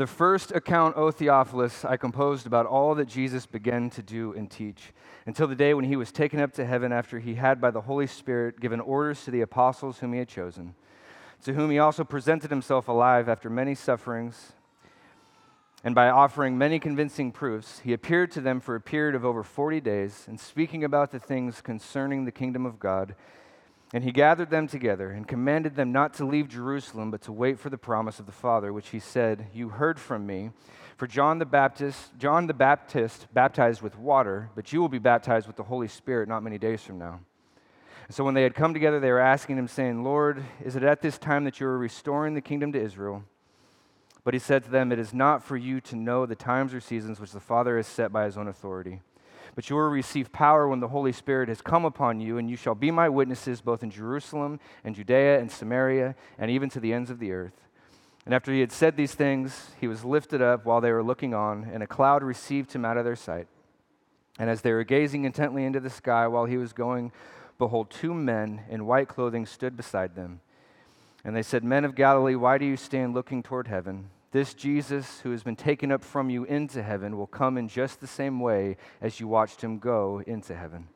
The first account, O Theophilus, I composed about all that Jesus began to do and teach, until the day when he was taken up to heaven after he had, by the Holy Spirit, given orders to the apostles whom he had chosen, to whom he also presented himself alive after many sufferings. And by offering many convincing proofs, he appeared to them for a period of over 40 days, and speaking about the things concerning the kingdom of God and he gathered them together and commanded them not to leave Jerusalem, but to wait for the promise of the Father, which he said, You heard from me. For John the Baptist, John the Baptist baptized with water, but you will be baptized with the Holy Spirit not many days from now. And so when they had come together, they were asking him, saying, Lord, is it at this time that you are restoring the kingdom to Israel? But he said to them, It is not for you to know the times or seasons which the Father has set by his own authority but you will receive power when the Holy Spirit has come upon you, and you shall be my witnesses both in Jerusalem and Judea and Samaria and even to the ends of the earth. And after he had said these things, he was lifted up while they were looking on, and a cloud received him out of their sight. And as they were gazing intently into the sky while he was going, behold, two men in white clothing stood beside them. And they said, Men of Galilee, why do you stand looking toward heaven? This Jesus, who has been taken up from you into heaven, will come in just the same way as you watched him go into heaven.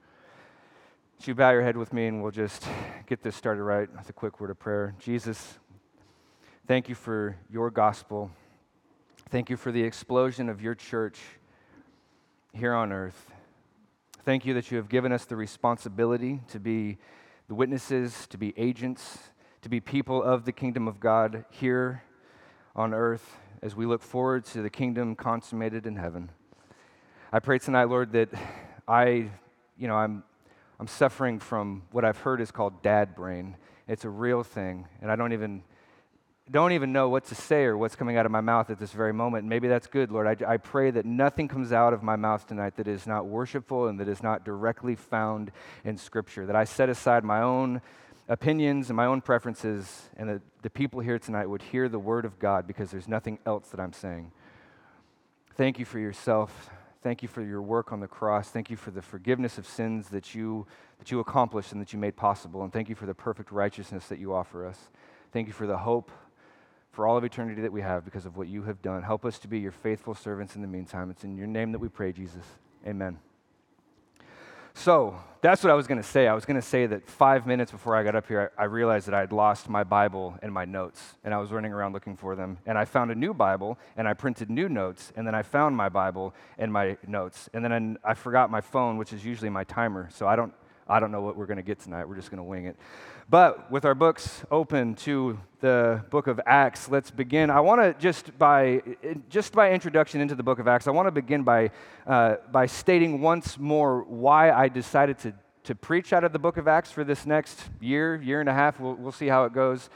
So you bow your head with me and we'll just get this started right with a quick word of prayer. Jesus, thank you for your gospel. Thank you for the explosion of your church here on earth. Thank you that you have given us the responsibility to be the witnesses, to be agents, to be people of the kingdom of God here on earth as we look forward to the kingdom consummated in heaven. I pray tonight, Lord, that I, you know, I'm, I'm suffering from what I've heard is called dad brain. It's a real thing, and I don't even don't even know what to say or what's coming out of my mouth at this very moment. Maybe that's good, Lord. I, I pray that nothing comes out of my mouth tonight that is not worshipful and that is not directly found in Scripture. That I set aside my own opinions and my own preferences, and that the people here tonight would hear the word of God because there's nothing else that I'm saying. Thank you for yourself. Thank you for your work on the cross. Thank you for the forgiveness of sins that you, that you accomplished and that you made possible. And thank you for the perfect righteousness that you offer us. Thank you for the hope for all of eternity that we have because of what you have done. Help us to be your faithful servants in the meantime. It's in your name that we pray, Jesus. Amen. So that's what I was going to say. I was going to say that five minutes before I got up here, I, I realized that I had lost my Bible and my notes, and I was running around looking for them. And I found a new Bible, and I printed new notes, and then I found my Bible and my notes. And then I forgot my phone, which is usually my timer, so I don't, I don't know what we're going to get tonight. We're just going to wing it. But with our books open to the book of Acts, let's begin. I want to just by just by introduction into the book of Acts, I want to begin by uh, by stating once more why I decided to to preach out of the book of Acts for this next year, year and a half. We'll, we'll see how it goes.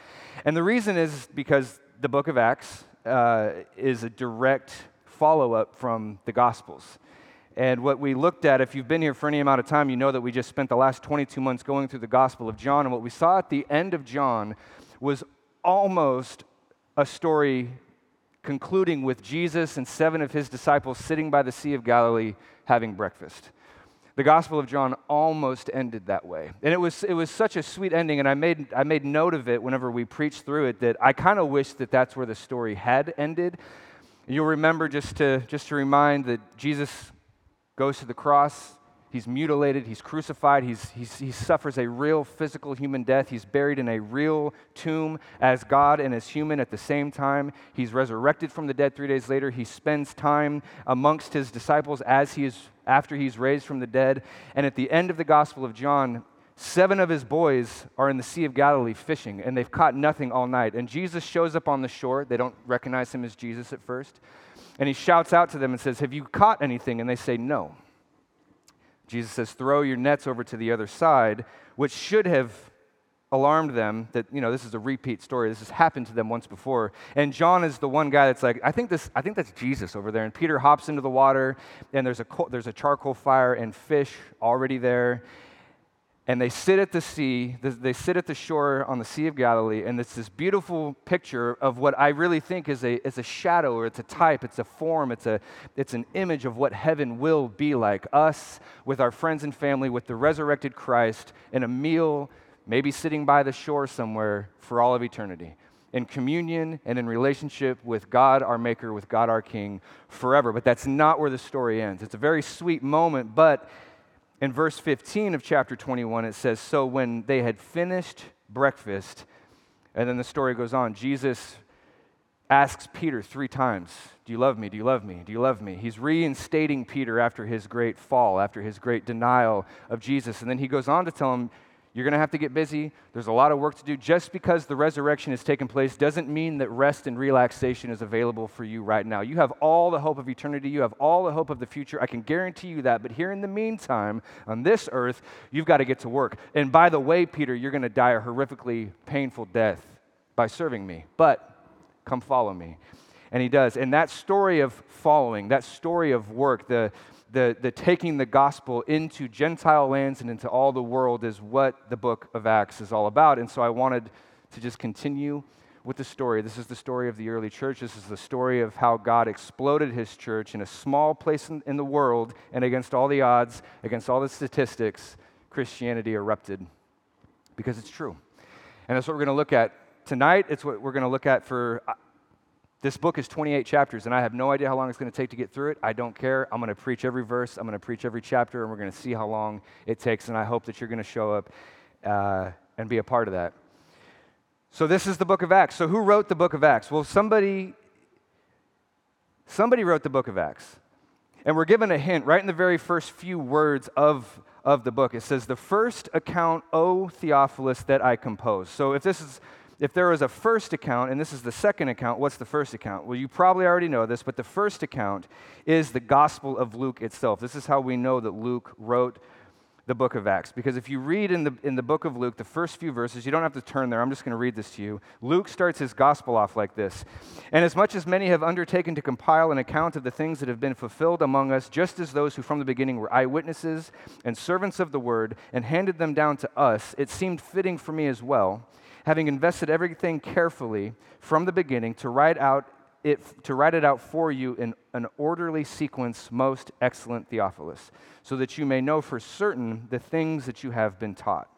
And the reason is because the book of Acts uh, is a direct follow up from the Gospels. And what we looked at, if you've been here for any amount of time, you know that we just spent the last 22 months going through the Gospel of John. And what we saw at the end of John was almost a story concluding with Jesus and seven of his disciples sitting by the Sea of Galilee having breakfast. The Gospel of John almost ended that way. And it was, it was such a sweet ending, and I made, I made note of it whenever we preached through it that I kind of wish that that's where the story had ended. You'll remember just to, just to remind that Jesus goes to the cross. He's mutilated, he's crucified, he's, he's, he suffers a real physical human death. He's buried in a real tomb as God and as human at the same time. He's resurrected from the dead three days later. He spends time amongst his disciples as he is after he's raised from the dead. And at the end of the Gospel of John, seven of his boys are in the Sea of Galilee fishing, and they've caught nothing all night. And Jesus shows up on the shore. They don't recognize him as Jesus at first. And he shouts out to them and says, Have you caught anything? And they say, No. Jesus says, Throw your nets over to the other side, which should have alarmed them that you know this is a repeat story this has happened to them once before and john is the one guy that's like i think this i think that's jesus over there and peter hops into the water and there's a there's a charcoal fire and fish already there and they sit at the sea, they sit at the shore on the Sea of Galilee, and it's this beautiful picture of what I really think is a, is a shadow or it's a type, it's a form, it's, a, it's an image of what heaven will be like. Us with our friends and family, with the resurrected Christ, in a meal, maybe sitting by the shore somewhere for all of eternity. in communion and in relationship with God our Maker, with God our King forever. But that's not where the story ends. It's a very sweet moment, but in verse 15 of chapter 21, it says So when they had finished breakfast, and then the story goes on, Jesus asks Peter three times, Do you love me? Do you love me? Do you love me? He's reinstating Peter after his great fall, after his great denial of Jesus. And then he goes on to tell him, You're going to have to get busy. There's a lot of work to do. Just because the resurrection has taken place doesn't mean that rest and relaxation is available for you right now. You have all the hope of eternity, you have all the hope of the future. I can guarantee you that. But here in the meantime, on this earth, you've got to get to work. And by the way, Peter, you're going to die a horrifically painful death by serving me. But Come follow me. And he does. And that story of following, that story of work, the, the, the taking the gospel into Gentile lands and into all the world is what the book of Acts is all about. And so I wanted to just continue with the story. This is the story of the early church. This is the story of how God exploded his church in a small place in, in the world, and against all the odds, against all the statistics, Christianity erupted because it's true. And that's what we're going to look at tonight, it's what we're going to look at for. Uh, This book is 28 chapters, and I have no idea how long it's going to take to get through it. I don't care. I'm going to preach every verse, I'm going to preach every chapter, and we're going to see how long it takes. And I hope that you're going to show up uh, and be a part of that. So, this is the book of Acts. So, who wrote the book of Acts? Well, somebody, somebody wrote the book of Acts. And we're given a hint right in the very first few words of, of the book. It says, The first account, O Theophilus, that I composed. So, if this is if there was a first account and this is the second account, what's the first account? Well, you probably already know this, but the first account is the Gospel of Luke itself. This is how we know that Luke wrote the book of Acts. Because if you read in the, in the book of Luke, the first few verses, you don't have to turn there. I'm just going to read this to you. Luke starts his gospel off like this And as much as many have undertaken to compile an account of the things that have been fulfilled among us, just as those who from the beginning were eyewitnesses and servants of the word, and handed them down to us, it seemed fitting for me as well having invested everything carefully from the beginning to write out it, to write it out for you in an orderly sequence, most excellent Theophilus, so that you may know for certain the things that you have been taught.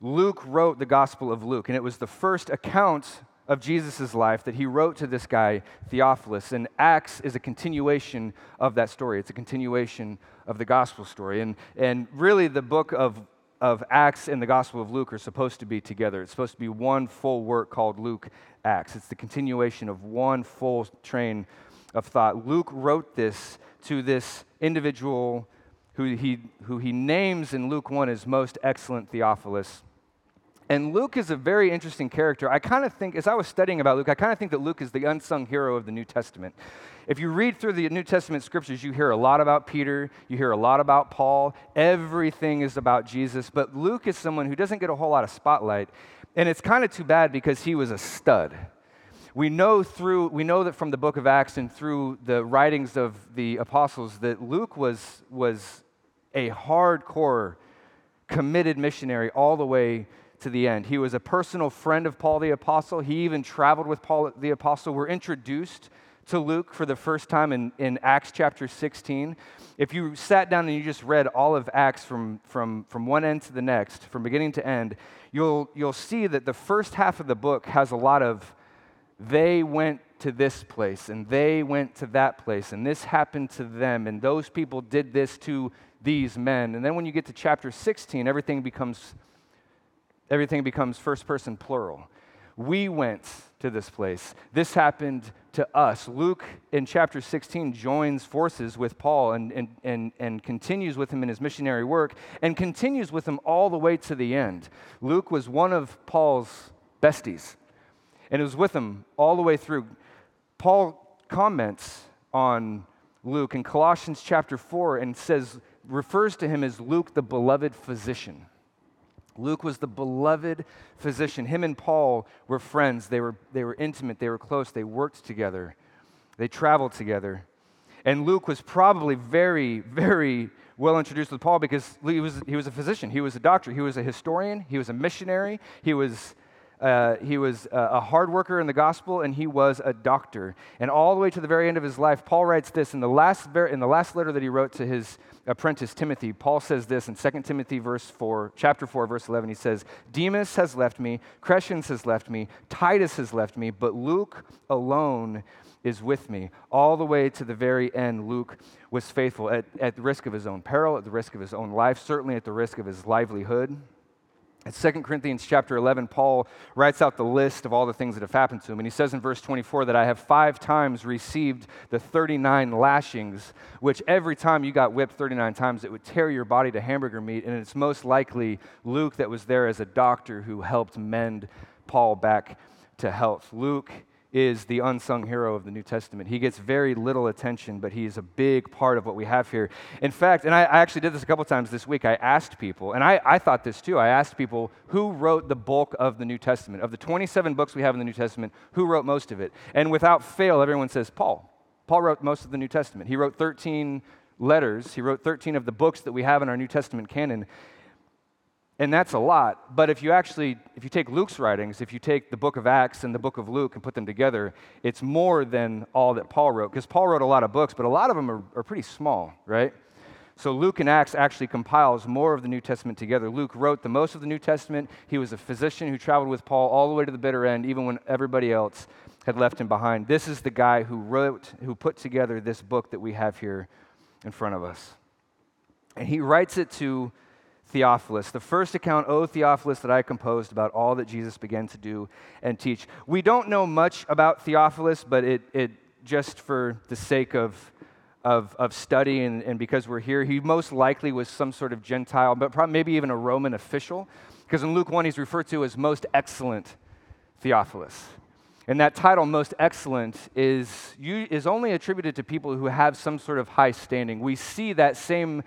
Luke wrote the Gospel of Luke, and it was the first account of Jesus' life that he wrote to this guy, Theophilus. And Acts is a continuation of that story. It's a continuation of the gospel story. And, and really, the book of of Acts and the Gospel of Luke are supposed to be together. It's supposed to be one full work called Luke Acts. It's the continuation of one full train of thought. Luke wrote this to this individual who he, who he names in Luke 1 as most excellent Theophilus. And Luke is a very interesting character. I kind of think, as I was studying about Luke, I kind of think that Luke is the unsung hero of the New Testament. If you read through the New Testament scriptures, you hear a lot about Peter, you hear a lot about Paul. Everything is about Jesus. But Luke is someone who doesn't get a whole lot of spotlight. And it's kind of too bad because he was a stud. We know through we know that from the book of Acts and through the writings of the apostles that Luke was was a hardcore committed missionary all the way to the end. He was a personal friend of Paul the Apostle. He even traveled with Paul the Apostle. We're introduced to Luke for the first time in, in Acts chapter 16. If you sat down and you just read all of Acts from, from, from one end to the next, from beginning to end, you'll, you'll see that the first half of the book has a lot of they went to this place and they went to that place and this happened to them and those people did this to these men. And then when you get to chapter 16, everything becomes everything becomes first person plural. We went to this place. This happened to us. Luke in chapter 16 joins forces with Paul and, and, and, and continues with him in his missionary work and continues with him all the way to the end. Luke was one of Paul's besties and it was with him all the way through. Paul comments on Luke in Colossians chapter 4 and says, refers to him as Luke, the beloved physician. Luke was the beloved physician. Him and Paul were friends. They were, they were intimate. They were close. They worked together. They traveled together. And Luke was probably very, very well introduced with Paul because he was, he was a physician. He was a doctor. He was a historian. He was a missionary. He was uh, he was a hard worker in the gospel, and he was a doctor. And all the way to the very end of his life, Paul writes this in the last, in the last letter that he wrote to his apprentice Timothy. Paul says this in 2 Timothy verse 4, chapter 4, verse 11. He says, Demas has left me, Crescens has left me, Titus has left me, but Luke alone is with me. All the way to the very end, Luke was faithful at, at the risk of his own peril, at the risk of his own life, certainly at the risk of his livelihood. In 2 Corinthians chapter 11, Paul writes out the list of all the things that have happened to him. And he says in verse 24 that I have five times received the 39 lashings, which every time you got whipped 39 times, it would tear your body to hamburger meat. And it's most likely Luke that was there as a doctor who helped mend Paul back to health. Luke is the unsung hero of the New Testament. He gets very little attention, but he is a big part of what we have here. In fact, and I, I actually did this a couple times this week, I asked people, and I, I thought this too, I asked people who wrote the bulk of the New Testament. Of the 27 books we have in the New Testament, who wrote most of it? And without fail, everyone says Paul. Paul wrote most of the New Testament. He wrote 13 letters, he wrote 13 of the books that we have in our New Testament canon. And that's a lot. But if you actually, if you take Luke's writings, if you take the book of Acts and the book of Luke and put them together, it's more than all that Paul wrote. Because Paul wrote a lot of books, but a lot of them are, are pretty small, right? So Luke and Acts actually compiles more of the New Testament together. Luke wrote the most of the New Testament. He was a physician who traveled with Paul all the way to the bitter end, even when everybody else had left him behind. This is the guy who wrote, who put together this book that we have here in front of us. And he writes it to Theophilus, the first account, O Theophilus, that I composed about all that Jesus began to do and teach. We don't know much about Theophilus, but it, it just for the sake of, of, of study and, and because we're here, he most likely was some sort of Gentile, but probably maybe even a Roman official, because in Luke 1, he's referred to as most excellent Theophilus. And that title, most excellent, is, is only attributed to people who have some sort of high standing. We see that same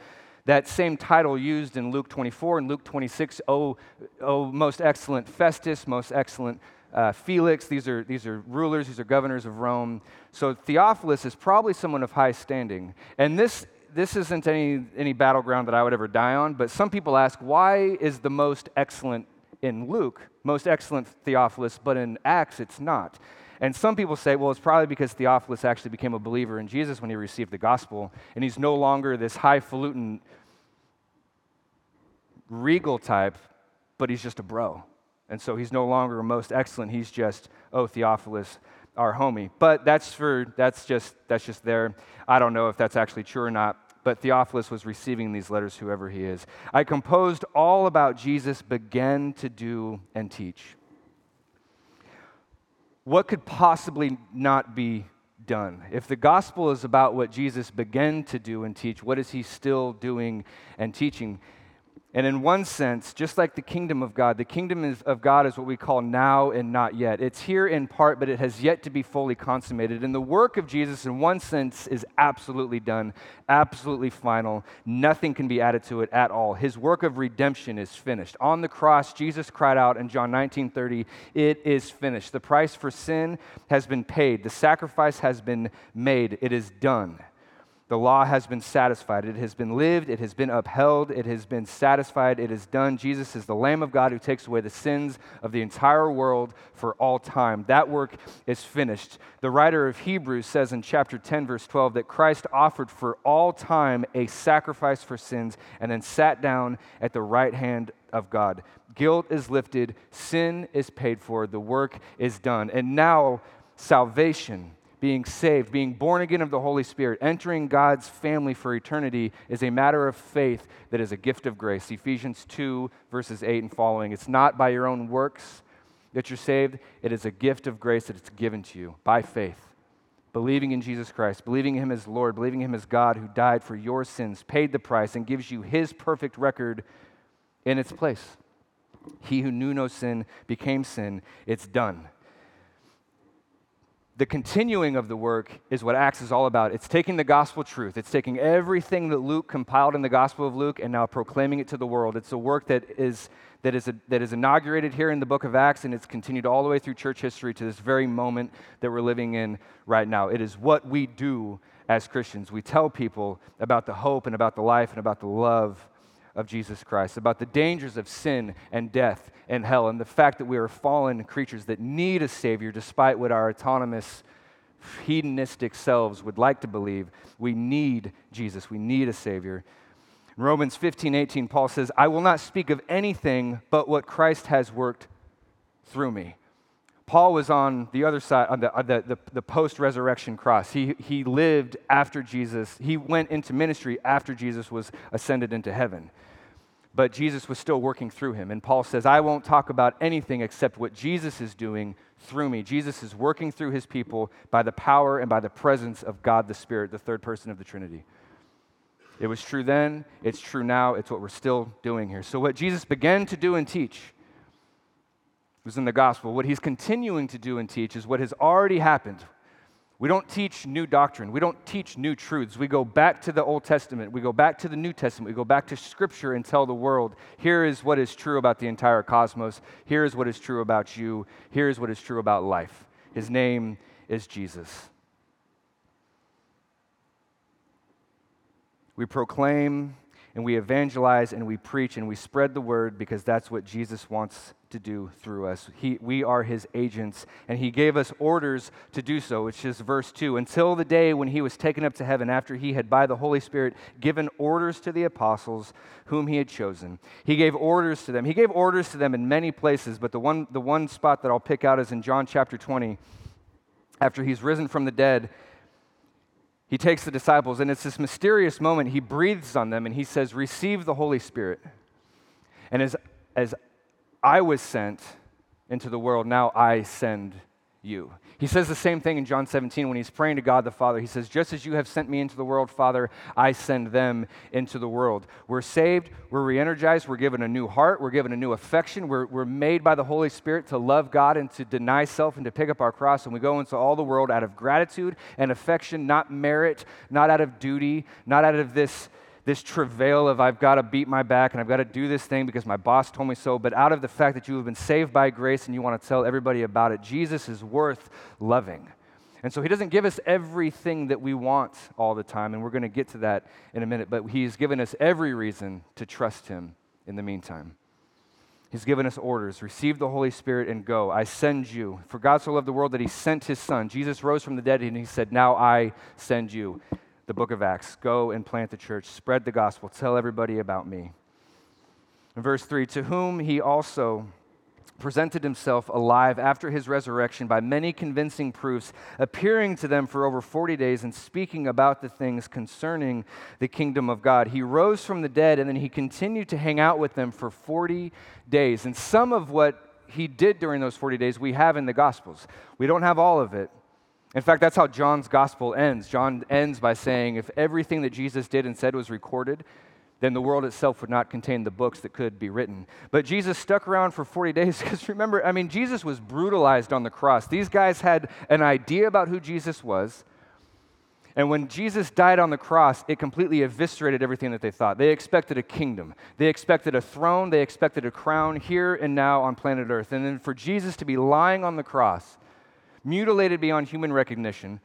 that same title used in Luke 24 and Luke 26, oh, oh most excellent Festus, most excellent uh, Felix. These are, these are rulers, these are governors of Rome. So Theophilus is probably someone of high standing. And this, this isn't any, any battleground that I would ever die on, but some people ask, why is the most excellent in Luke, most excellent Theophilus, but in Acts it's not? And some people say, well, it's probably because Theophilus actually became a believer in Jesus when he received the gospel, and he's no longer this highfalutin regal type, but he's just a bro. And so he's no longer most excellent. He's just, oh, Theophilus, our homie. But that's for that's just that's just there. I don't know if that's actually true or not. But Theophilus was receiving these letters, whoever he is. I composed all about Jesus began to do and teach. What could possibly not be done? If the gospel is about what Jesus began to do and teach, what is he still doing and teaching? And in one sense, just like the kingdom of God, the kingdom of God is what we call now and not yet. It's here in part, but it has yet to be fully consummated. And the work of Jesus, in one sense, is absolutely done, absolutely final. Nothing can be added to it at all. His work of redemption is finished. On the cross, Jesus cried out in John 19 30, It is finished. The price for sin has been paid, the sacrifice has been made, it is done. The law has been satisfied. It has been lived. It has been upheld. It has been satisfied. It is done. Jesus is the Lamb of God who takes away the sins of the entire world for all time. That work is finished. The writer of Hebrews says in chapter 10, verse 12, that Christ offered for all time a sacrifice for sins and then sat down at the right hand of God. Guilt is lifted, sin is paid for, the work is done. And now, salvation being saved, being born again of the Holy Spirit, entering God's family for eternity is a matter of faith that is a gift of grace. Ephesians 2, verses 8 and following. It's not by your own works that you're saved, it is a gift of grace that it's given to you by faith. Believing in Jesus Christ, believing Him as Lord, believing Him as God who died for your sins, paid the price, and gives you His perfect record in its place. He who knew no sin became sin. It's done the continuing of the work is what Acts is all about. It's taking the gospel truth, it's taking everything that Luke compiled in the Gospel of Luke and now proclaiming it to the world. It's a work that is, that is, a, that is inaugurated here in the book of Acts and it's continued all the way through church history to this very moment that we're living in right now. It is what we do as Christians. We tell people about the hope and about the life and about the love of Jesus Christ, about the dangers of sin and death and hell, and the fact that we are fallen creatures that need a Savior despite what our autonomous, hedonistic selves would like to believe. We need Jesus, we need a Savior. In Romans 15 18, Paul says, I will not speak of anything but what Christ has worked through me. Paul was on the other side, on the, the, the, the post resurrection cross. He, he lived after Jesus, he went into ministry after Jesus was ascended into heaven. But Jesus was still working through him. And Paul says, I won't talk about anything except what Jesus is doing through me. Jesus is working through his people by the power and by the presence of God the Spirit, the third person of the Trinity. It was true then, it's true now, it's what we're still doing here. So, what Jesus began to do and teach was in the gospel. What he's continuing to do and teach is what has already happened. We don't teach new doctrine. We don't teach new truths. We go back to the Old Testament. We go back to the New Testament. We go back to Scripture and tell the world here is what is true about the entire cosmos. Here is what is true about you. Here is what is true about life. His name is Jesus. We proclaim and we evangelize and we preach and we spread the word because that's what Jesus wants to do through us. He, we are his agents, and he gave us orders to do so, which is verse 2. Until the day when he was taken up to heaven, after he had, by the Holy Spirit, given orders to the apostles whom he had chosen. He gave orders to them. He gave orders to them in many places, but the one, the one spot that I'll pick out is in John chapter 20. After he's risen from the dead, he takes the disciples, and it's this mysterious moment. He breathes on them and he says, Receive the Holy Spirit. And as, as I was sent into the world, now I send you. He says the same thing in John 17 when he's praying to God the Father. He says, Just as you have sent me into the world, Father, I send them into the world. We're saved, we're re energized, we're given a new heart, we're given a new affection, we're, we're made by the Holy Spirit to love God and to deny self and to pick up our cross. And we go into all the world out of gratitude and affection, not merit, not out of duty, not out of this this travail of I've got to beat my back and I've got to do this thing because my boss told me so, but out of the fact that you have been saved by grace and you want to tell everybody about it, Jesus is worth loving. And so he doesn't give us everything that we want all the time, and we're going to get to that in a minute, but he's given us every reason to trust him in the meantime. He's given us orders receive the Holy Spirit and go. I send you. For God so loved the world that he sent his son. Jesus rose from the dead and he said, Now I send you the book of Acts go and plant the church, spread the gospel, tell everybody about me. In verse 3, to whom he also presented himself alive after his resurrection by many convincing proofs, appearing to them for over 40 days and speaking about the things concerning the kingdom of God. He rose from the dead and then he continued to hang out with them for 40 days. And some of what he did during those 40 days we have in the Gospels. We don't have all of it, in fact, that's how John's gospel ends. John ends by saying, if everything that Jesus did and said was recorded, then the world itself would not contain the books that could be written. But Jesus stuck around for 40 days because remember, I mean, Jesus was brutalized on the cross. These guys had an idea about who Jesus was. And when Jesus died on the cross, it completely eviscerated everything that they thought. They expected a kingdom, they expected a throne, they expected a crown here and now on planet Earth. And then for Jesus to be lying on the cross, mutilated beyond human recognition,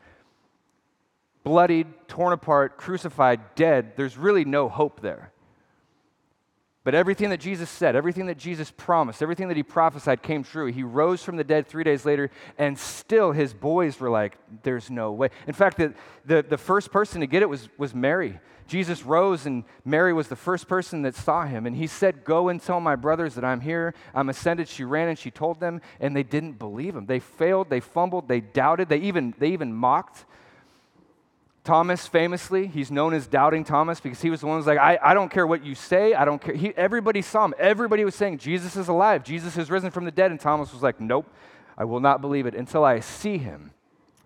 bloodied, torn apart, crucified, dead, there's really no hope there. But everything that Jesus said, everything that Jesus promised, everything that he prophesied came true. He rose from the dead three days later, and still his boys were like, There's no way. In fact, the, the, the first person to get it was, was Mary. Jesus rose, and Mary was the first person that saw him. And he said, Go and tell my brothers that I'm here. I'm ascended. She ran and she told them, and they didn't believe him. They failed, they fumbled, they doubted, they even, they even mocked. Thomas, famously, he's known as Doubting Thomas because he was the one who's like, I, I don't care what you say. I don't care. He, everybody saw him. Everybody was saying, Jesus is alive. Jesus has risen from the dead. And Thomas was like, Nope, I will not believe it until I see him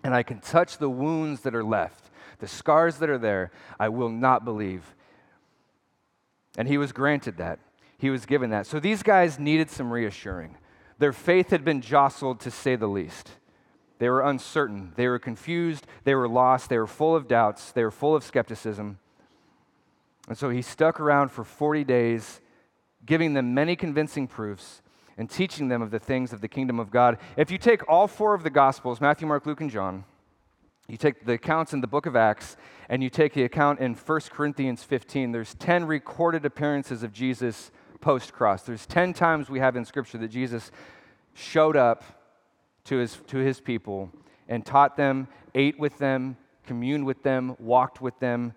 and I can touch the wounds that are left, the scars that are there. I will not believe. And he was granted that. He was given that. So these guys needed some reassuring. Their faith had been jostled, to say the least. They were uncertain. They were confused. They were lost. They were full of doubts. They were full of skepticism. And so he stuck around for 40 days, giving them many convincing proofs and teaching them of the things of the kingdom of God. If you take all four of the Gospels Matthew, Mark, Luke, and John you take the accounts in the book of Acts and you take the account in 1 Corinthians 15, there's 10 recorded appearances of Jesus post cross. There's 10 times we have in Scripture that Jesus showed up to his, to his people and taught them, ate with them, communed with them, walked with them,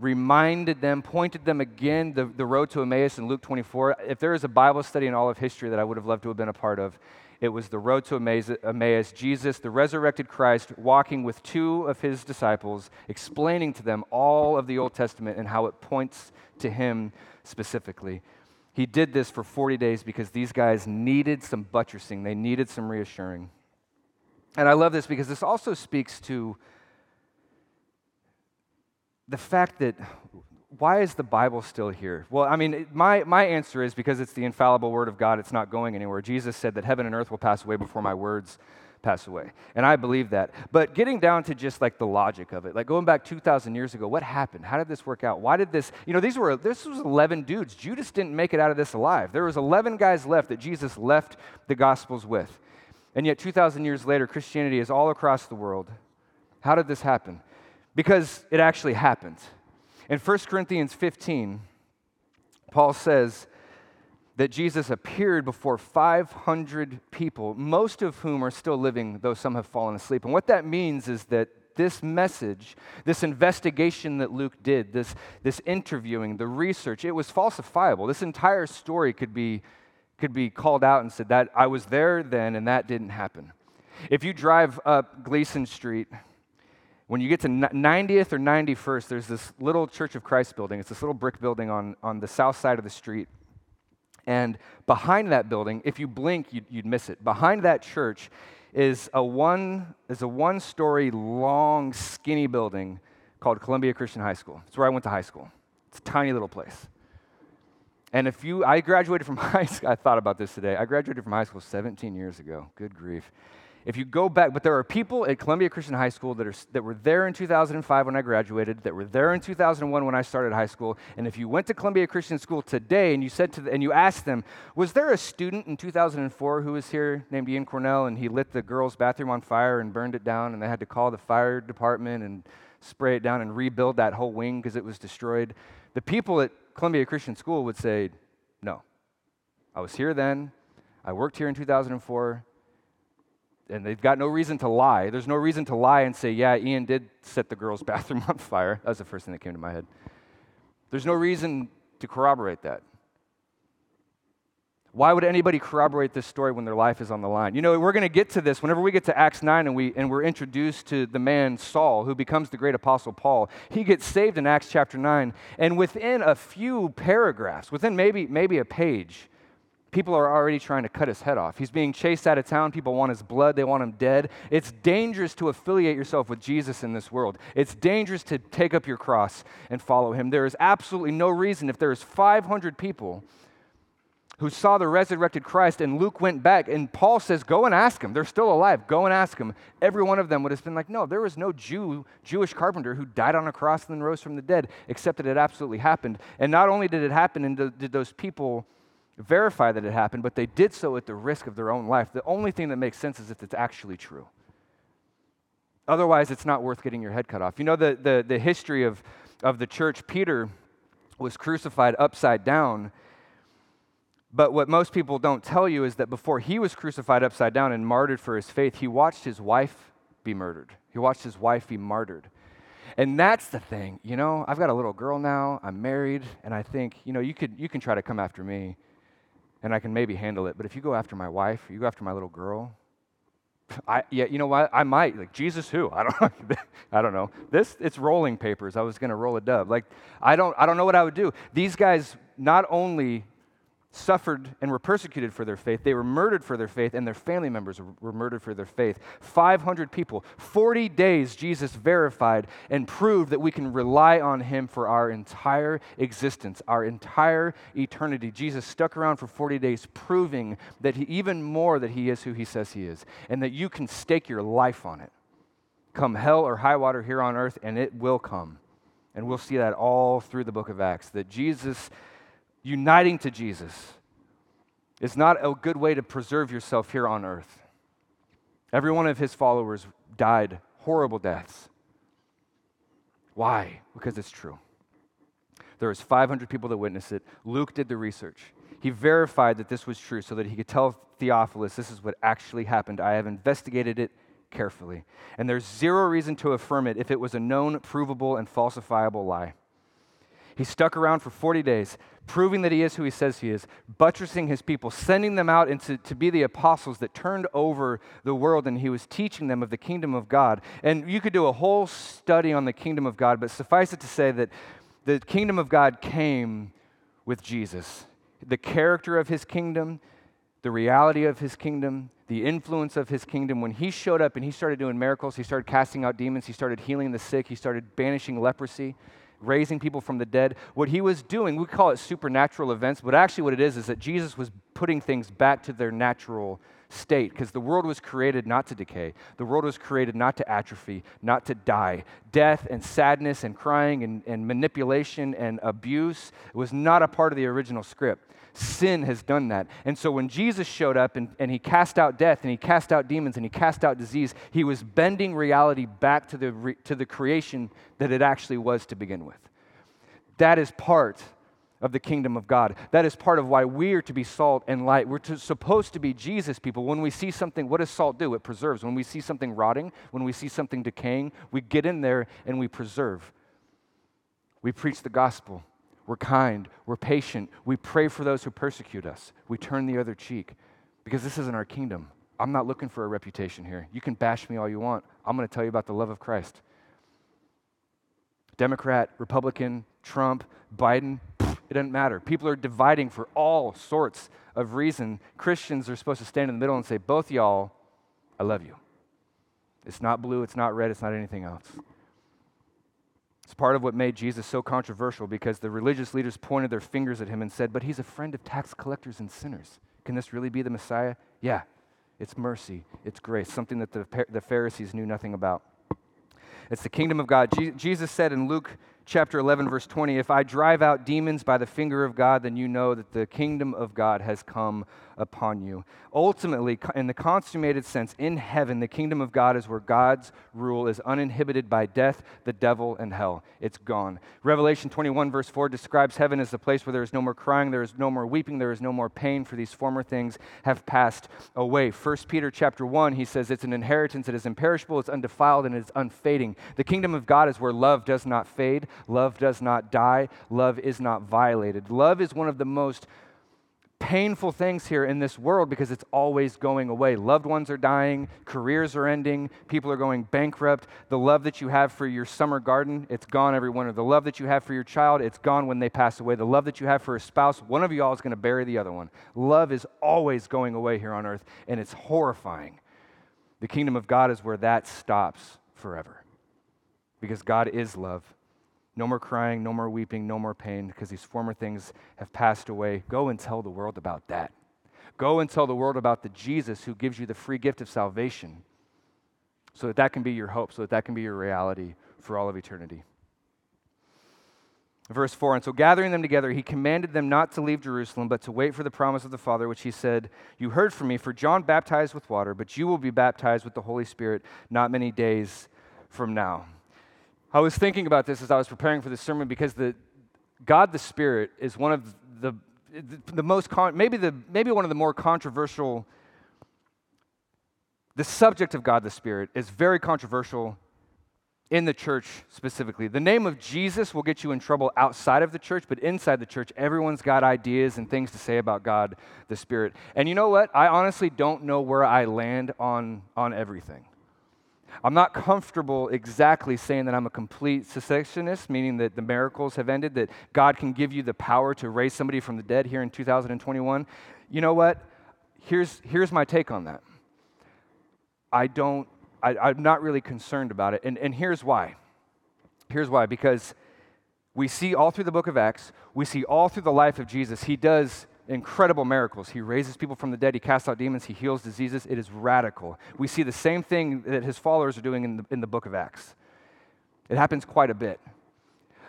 reminded them, pointed them again, the, the road to Emmaus in Luke 24. If there is a Bible study in all of history that I would have loved to have been a part of, it was the road to Emmaus, Jesus, the resurrected Christ, walking with two of his disciples, explaining to them all of the Old Testament and how it points to him specifically. He did this for 40 days because these guys needed some buttressing, they needed some reassuring. And I love this because this also speaks to the fact that why is the Bible still here? Well, I mean, my, my answer is because it's the infallible word of God, it's not going anywhere. Jesus said that heaven and earth will pass away before my words pass away. And I believe that. But getting down to just like the logic of it, like going back 2,000 years ago, what happened? How did this work out? Why did this, you know, these were, this was 11 dudes. Judas didn't make it out of this alive. There was 11 guys left that Jesus left the Gospels with. And yet 2,000 years later, Christianity is all across the world. How did this happen? Because it actually happened. In 1 Corinthians 15, Paul says, that Jesus appeared before 500 people, most of whom are still living, though some have fallen asleep. And what that means is that this message, this investigation that Luke did, this, this interviewing, the research, it was falsifiable. This entire story could be, could be called out and said that I was there then and that didn't happen. If you drive up Glisan Street, when you get to 90th or 91st, there's this little Church of Christ building. It's this little brick building on, on the south side of the street. And behind that building, if you blink, you'd, you'd miss it. Behind that church is a one is a one story long skinny building called Columbia Christian High School. It's where I went to high school. It's a tiny little place. And if you, I graduated from high school, I thought about this today. I graduated from high school 17 years ago. Good grief. If you go back, but there are people at Columbia Christian High School that, are, that were there in 2005 when I graduated, that were there in 2001 when I started high school. And if you went to Columbia Christian School today and you said to the, and you asked them, was there a student in 2004 who was here named Ian Cornell and he lit the girls' bathroom on fire and burned it down and they had to call the fire department and spray it down and rebuild that whole wing because it was destroyed? The people at Columbia Christian School would say, no. I was here then. I worked here in 2004 and they've got no reason to lie. There's no reason to lie and say, yeah, Ian did set the girl's bathroom on fire. That was the first thing that came to my head. There's no reason to corroborate that. Why would anybody corroborate this story when their life is on the line? You know, we're going to get to this whenever we get to Acts 9 and, we, and we're introduced to the man Saul, who becomes the great apostle Paul. He gets saved in Acts chapter 9, and within a few paragraphs, within maybe, maybe a page, People are already trying to cut his head off. He's being chased out of town. People want his blood, they want him dead. It's dangerous to affiliate yourself with Jesus in this world. It's dangerous to take up your cross and follow him. There is absolutely no reason, if there's 500 people who saw the resurrected Christ, and Luke went back, and Paul says, Go and ask them. They're still alive. Go and ask them. Every one of them would have been like, No, there was no Jew, Jewish carpenter who died on a cross and then rose from the dead, except that it absolutely happened. And not only did it happen, and did those people verify that it happened, but they did so at the risk of their own life. The only thing that makes sense is if it's actually true. Otherwise, it's not worth getting your head cut off. You know the, the, the history of, of the church, Peter was crucified upside down. But what most people don't tell you is that before he was crucified upside down and martyred for his faith, he watched his wife be murdered. He watched his wife be martyred. And that's the thing, you know, I've got a little girl now, I'm married, and I think, you know, you, could, you can try to come after me and I can maybe handle it. But if you go after my wife, you go after my little girl, I, yeah, you know what? I might like Jesus. Who? I don't. I don't know. This it's rolling papers. I was to roll a dub. Like I don't. I don't know what I would do. These guys not only suffered and were persecuted for their faith. They were murdered for their faith, and their family members were murdered for their faith. 500 people. 40 days, Jesus verified and proved that we can rely on him for our entire existence, our entire eternity. Jesus stuck around for 40 days, proving that he, even more that he is who he says he is, and that you can stake your life on it. Come hell or high water here on earth, and it will come. And we'll see that all through the book of Acts, that Jesus uniting to Jesus is not a good way to preserve yourself here on earth. Every one of his followers died horrible deaths. Why? Because it's true. There was 500 people that witnessed it. Luke did the research. He verified that this was true so that he could tell Theophilus, this is what actually happened. I have investigated it carefully. And there's zero reason to affirm it if it was a known, provable, and falsifiable lie. He stuck around for 40 days, proving that he is who he says he is, buttressing his people, sending them out into, to be the apostles that turned over the world, and he was teaching them of the kingdom of God. And you could do a whole study on the kingdom of God, but suffice it to say that the kingdom of God came with Jesus. The character of his kingdom, the reality of his kingdom, the influence of his kingdom. When he showed up and he started doing miracles, he started casting out demons, he started healing the sick, he started banishing leprosy, raising people from the dead. What he was doing, we call it supernatural events, but actually what it is is that Jesus was putting things back to their natural state because the world was created not to decay. The world was created not to atrophy, not to die. Death and sadness and crying and, and manipulation and abuse was not a part of the original script. Sin has done that. And so when Jesus showed up and, and he cast out death and he cast out demons and he cast out disease, he was bending reality back to the, to the creation that it actually was to begin with. That is part of the kingdom of God. That is part of why we are to be salt and light. We're to, supposed to be Jesus people. When we see something, what does salt do? It preserves. When we see something rotting, when we see something decaying, we get in there and we preserve. We preach the gospel. We're kind, we're patient, we pray for those who persecute us, we turn the other cheek because this isn't our kingdom. I'm not looking for a reputation here. You can bash me all you want. I'm going to tell you about the love of Christ. Democrat, Republican, Trump, Biden, it doesn't matter. People are dividing for all sorts of reason. Christians are supposed to stand in the middle and say, both y'all, I love you. It's not blue, it's not red, it's not anything else. It's part of what made Jesus so controversial because the religious leaders pointed their fingers at him and said, But he's a friend of tax collectors and sinners. Can this really be the Messiah? Yeah, it's mercy, it's grace, something that the, the Pharisees knew nothing about. It's the kingdom of God. Je- Jesus said in Luke chapter 11, verse 20, If I drive out demons by the finger of God, then you know that the kingdom of God has come upon you. Ultimately, in the consummated sense, in heaven, the kingdom of God is where God's rule is uninhibited by death, the devil, and hell. It's gone. Revelation 21, verse 4 describes heaven as the place where there is no more crying, there is no more weeping, there is no more pain, for these former things have passed away. 1 Peter chapter 1, he says, It's an inheritance that is imperishable, it's undefiled, and it's unfading. The kingdom of God is where love does not fade, love does not die, love is not violated. Love is one of the most painful things here in this world because it's always going away. Loved ones are dying, careers are ending, people are going bankrupt. The love that you have for your summer garden, it's gone every winter. The love that you have for your child, it's gone when they pass away. The love that you have for a spouse, one of you all is going to bury the other one. Love is always going away here on earth, and it's horrifying. The kingdom of God is where that stops forever because God is love no more crying, no more weeping, no more pain, because these former things have passed away. Go and tell the world about that. Go and tell the world about the Jesus who gives you the free gift of salvation so that that can be your hope, so that that can be your reality for all of eternity. Verse 4 And so gathering them together, he commanded them not to leave Jerusalem, but to wait for the promise of the Father, which he said, You heard from me, for John baptized with water, but you will be baptized with the Holy Spirit not many days from now. I was thinking about this as I was preparing for this sermon because the, God the Spirit is one of the, the most, con- maybe, the, maybe one of the more controversial. The subject of God the Spirit is very controversial in the church specifically. The name of Jesus will get you in trouble outside of the church, but inside the church, everyone's got ideas and things to say about God the Spirit. And you know what? I honestly don't know where I land on, on everything. I'm not comfortable exactly saying that I'm a complete cessationist, meaning that the miracles have ended, that God can give you the power to raise somebody from the dead here in 2021. You know what? Here's, here's my take on that. I don't, I, am not really concerned about it. And, and here's why. Here's why. Because we see all through the book of Acts, we see all through the life of Jesus, he does incredible miracles. He raises people from the dead, he casts out demons, he heals diseases. It is radical. We see the same thing that his followers are doing in the, in the book of Acts. It happens quite a bit.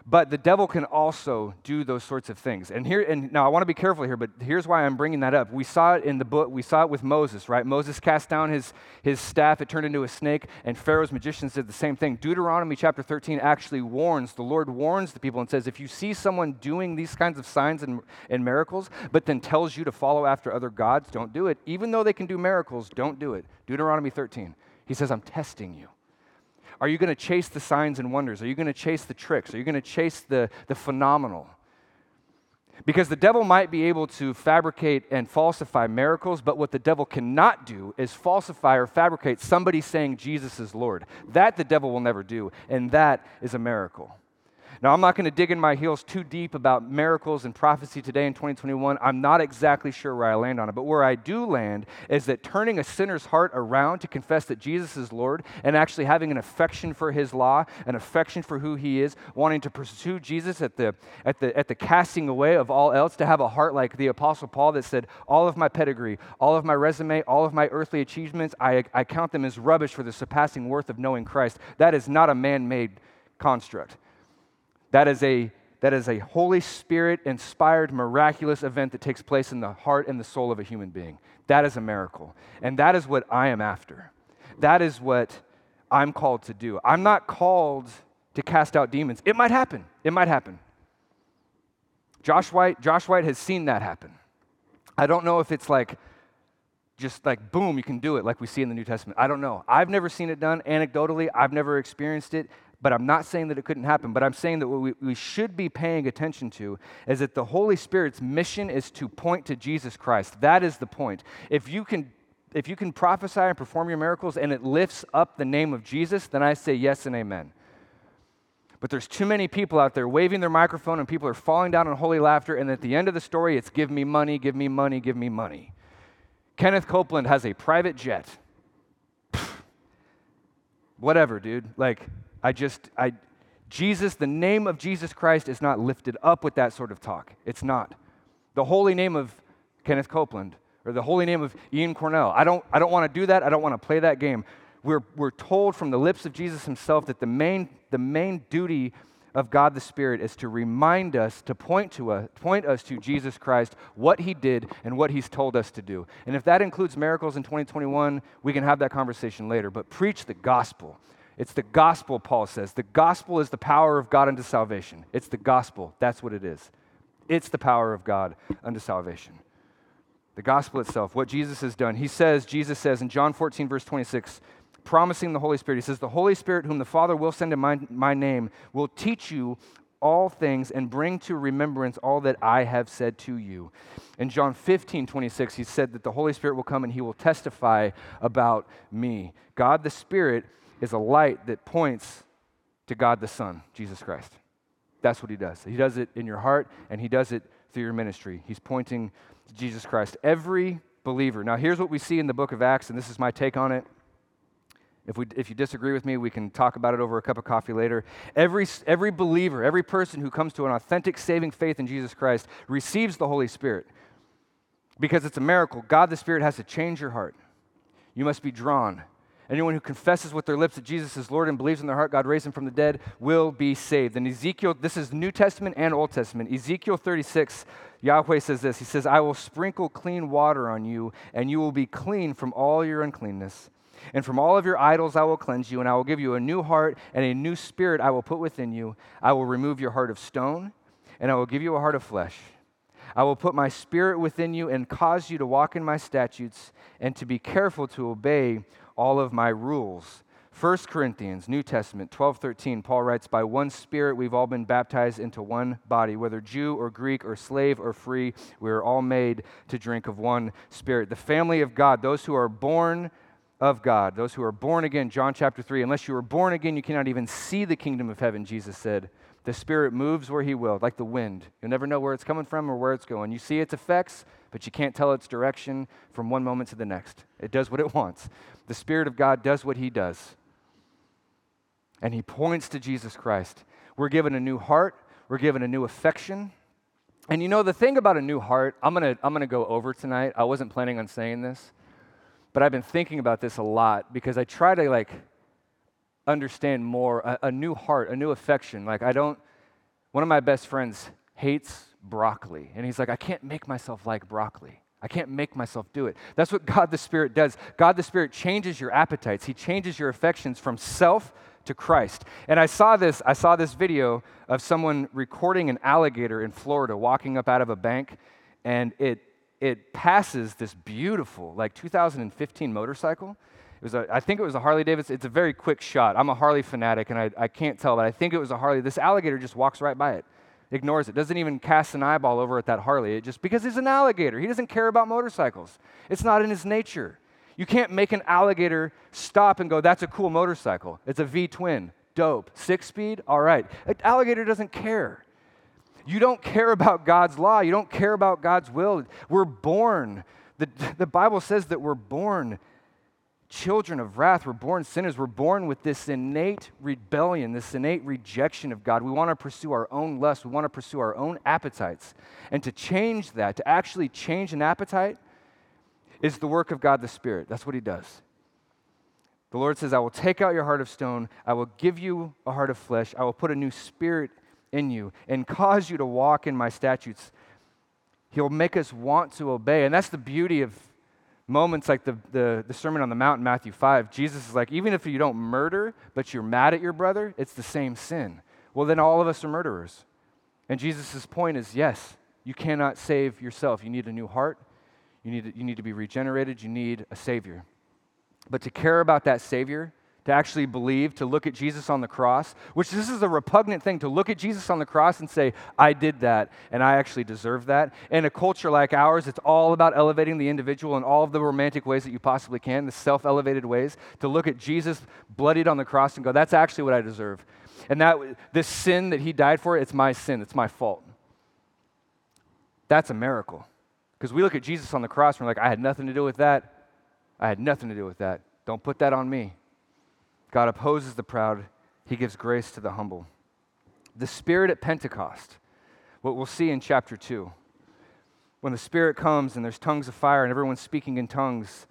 But the devil can also do those sorts of things. And here, and now I want to be careful here, but here's why I'm bringing that up. We saw it in the book, we saw it with Moses, right? Moses cast down his, his staff, it turned into a snake, and Pharaoh's magicians did the same thing. Deuteronomy chapter 13 actually warns, the Lord warns the people and says, if you see someone doing these kinds of signs and, and miracles, but then tells you to follow after other gods, don't do it. Even though they can do miracles, don't do it. Deuteronomy 13. He says, I'm testing you. Are you going to chase the signs and wonders? Are you going to chase the tricks? Are you going to chase the, the phenomenal? Because the devil might be able to fabricate and falsify miracles, but what the devil cannot do is falsify or fabricate somebody saying Jesus is Lord. That the devil will never do, and that is a miracle. Now, I'm not going to dig in my heels too deep about miracles and prophecy today in 2021. I'm not exactly sure where I land on it, but where I do land is that turning a sinner's heart around to confess that Jesus is Lord and actually having an affection for his law, an affection for who he is, wanting to pursue Jesus at the, at the, at the casting away of all else, to have a heart like the Apostle Paul that said, All of my pedigree, all of my resume, all of my earthly achievements, I, I count them as rubbish for the surpassing worth of knowing Christ. That is not a man made construct. That is a that is a Holy Spirit inspired, miraculous event that takes place in the heart and the soul of a human being. That is a miracle. And that is what I am after. That is what I'm called to do. I'm not called to cast out demons. It might happen. It might happen. Josh White, Josh White has seen that happen. I don't know if it's like just like boom, you can do it like we see in the New Testament. I don't know. I've never seen it done anecdotally. I've never experienced it. But I'm not saying that it couldn't happen, but I'm saying that what we, we should be paying attention to is that the Holy Spirit's mission is to point to Jesus Christ. That is the point. If you can if you can prophesy and perform your miracles and it lifts up the name of Jesus, then I say yes and amen. But there's too many people out there waving their microphone and people are falling down in holy laughter, and at the end of the story, it's give me money, give me money, give me money. Kenneth Copeland has a private jet. Whatever, dude. Like, I just, I, Jesus, the name of Jesus Christ is not lifted up with that sort of talk. It's not. The holy name of Kenneth Copeland or the holy name of Ian Cornell. I don't, I don't want to do that. I don't want to play that game. We're, we're told from the lips of Jesus himself that the main, the main duty of God the Spirit is to remind us, to point, to us, point us to Jesus Christ, what he did and what he's told us to do. And if that includes miracles in 2021, we can have that conversation later. But preach the gospel. It's the gospel, Paul says. The gospel is the power of God unto salvation. It's the gospel. That's what it is. It's the power of God unto salvation. The gospel itself, what Jesus has done. He says, Jesus says in John 14, verse 26, promising the Holy Spirit, he says, The Holy Spirit, whom the Father will send in my, my name, will teach you all things and bring to remembrance all that I have said to you. In John 15, 26, he said that the Holy Spirit will come and he will testify about me. God the Spirit is a light that points to God the Son, Jesus Christ. That's what he does. He does it in your heart and he does it through your ministry. He's pointing to Jesus Christ. Every believer. Now, here's what we see in the book of Acts, and this is my take on it. If, we, if you disagree with me, we can talk about it over a cup of coffee later. Every, every believer, every person who comes to an authentic saving faith in Jesus Christ receives the Holy Spirit because it's a miracle. God the Spirit has to change your heart. You must be drawn. Anyone who confesses with their lips that Jesus is Lord and believes in their heart God raised him from the dead will be saved. And Ezekiel, this is New Testament and Old Testament. Ezekiel 36, Yahweh says this He says, I will sprinkle clean water on you, and you will be clean from all your uncleanness. And from all of your idols I will cleanse you, and I will give you a new heart, and a new spirit I will put within you. I will remove your heart of stone, and I will give you a heart of flesh. I will put my spirit within you and cause you to walk in my statutes and to be careful to obey all of my rules. 1 Corinthians, New Testament, 12, 13, Paul writes, By one Spirit we've all been baptized into one body, whether Jew or Greek or slave or free, we are all made to drink of one Spirit. The family of God, those who are born of God, those who are born again, John chapter 3, unless you are born again, you cannot even see the kingdom of heaven, Jesus said. The Spirit moves where He will, like the wind. You'll never know where it's coming from or where it's going. You see its effects, but you can't tell its direction from one moment to the next. It does what it wants. The Spirit of God does what He does. And He points to Jesus Christ. We're given a new heart, we're given a new affection. And you know, the thing about a new heart, I'm going to I'm going to go over tonight. I wasn't planning on saying this, but I've been thinking about this a lot because I try to like understand more a, a new heart, a new affection. Like, I don't One of my best friends hates broccoli. And he's like, I can't make myself like broccoli. I can't make myself do it. That's what God the Spirit does. God the Spirit changes your appetites. He changes your affections from self to Christ. And I saw this I saw this video of someone recording an alligator in Florida walking up out of a bank and it it passes this beautiful like 2015 motorcycle. It was a, I think it was a Harley Davidson. It's a very quick shot. I'm a Harley fanatic and I, I can't tell, but I think it was a Harley. This alligator just walks right by it ignores it, doesn't even cast an eyeball over at that Harley. It just because he's an alligator. He doesn't care about motorcycles. It's not in his nature. You can't make an alligator stop and go, that's a cool motorcycle. It's a V twin. Dope. Six speed? All right. An alligator doesn't care. You don't care about God's law. You don't care about God's will. We're born. The, the Bible says that we're born children of wrath. We're born sinners. We're born with this innate rebellion, this innate rejection of God. We want to pursue our own lust. We want to pursue our own appetites. And to change that, to actually change an appetite, is the work of God the Spirit. That's what He does. The Lord says, I will take out your heart of stone. I will give you a heart of flesh. I will put a new spirit in you and cause you to walk in my statutes. He'll make us want to obey. And that's the beauty of moments like the, the, the, Sermon on the Mount in Matthew 5, Jesus is like, even if you don't murder, but you're mad at your brother, it's the same sin. Well, then all of us are murderers. And Jesus' point is yes, you cannot save yourself. You need a new heart, you need, you need to be regenerated, you need a Savior. But to care about that Savior, to actually believe, to look at Jesus on the cross, which this is a repugnant thing to look at Jesus on the cross and say, I did that and I actually deserve that. In a culture like ours, it's all about elevating the individual in all of the romantic ways that you possibly can, the self elevated ways, to look at Jesus bloodied on the cross and go, that's actually what I deserve. And that this sin that he died for, it's my sin, it's my fault. That's a miracle. Because we look at Jesus on the cross and we're like, I had nothing to do with that. I had nothing to do with that. Don't put that on me. God opposes the proud, he gives grace to the humble. The Spirit at Pentecost, what we'll see in chapter 2. When the Spirit comes and there's tongues of fire and everyone's speaking in tongues,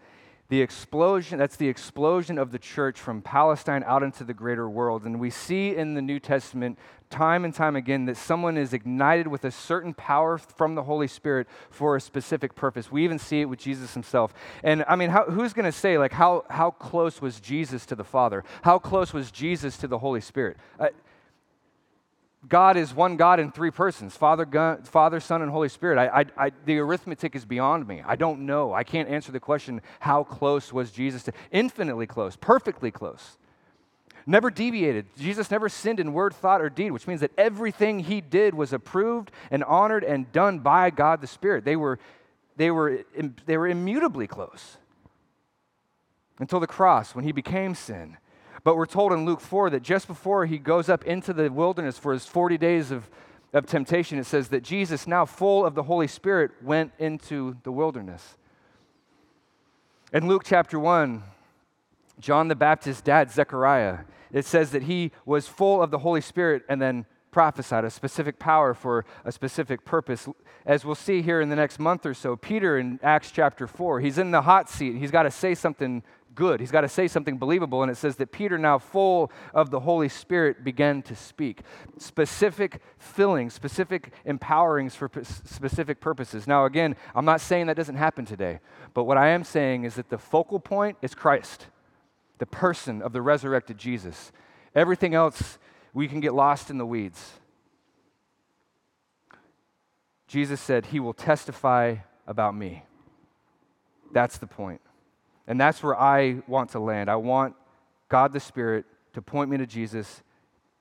the explosion, that's the explosion of the church from Palestine out into the greater world. And we see in the New Testament time and time again that someone is ignited with a certain power from the Holy Spirit for a specific purpose. We even see it with Jesus himself. And I mean, how, who's going to say, like, how, how close was Jesus to the Father? How close was Jesus to the Holy Spirit? Uh, God is one God in three persons Father, God, Father Son, and Holy Spirit. I, I, I, the arithmetic is beyond me. I don't know. I can't answer the question how close was Jesus to? Infinitely close, perfectly close. Never deviated. Jesus never sinned in word, thought, or deed, which means that everything he did was approved and honored and done by God the Spirit. They were, they were, they were immutably close until the cross when he became sin but we're told in Luke 4 that just before he goes up into the wilderness for his 40 days of, of temptation, it says that Jesus, now full of the Holy Spirit, went into the wilderness. In Luke chapter 1, John the Baptist's dad, Zechariah, it says that he was full of the Holy Spirit and then prophesied a specific power for a specific purpose. As we'll see here in the next month or so, Peter in Acts chapter 4, he's in the hot seat. He's got to say something good. He's got to say something believable. And it says that Peter, now full of the Holy Spirit, began to speak. Specific fillings, specific empowerings for p- specific purposes. Now, again, I'm not saying that doesn't happen today, but what I am saying is that the focal point is Christ, the person of the resurrected Jesus. Everything else, we can get lost in the weeds. Jesus said, He will testify about me. That's the point. And that's where I want to land. I want God the Spirit to point me to Jesus,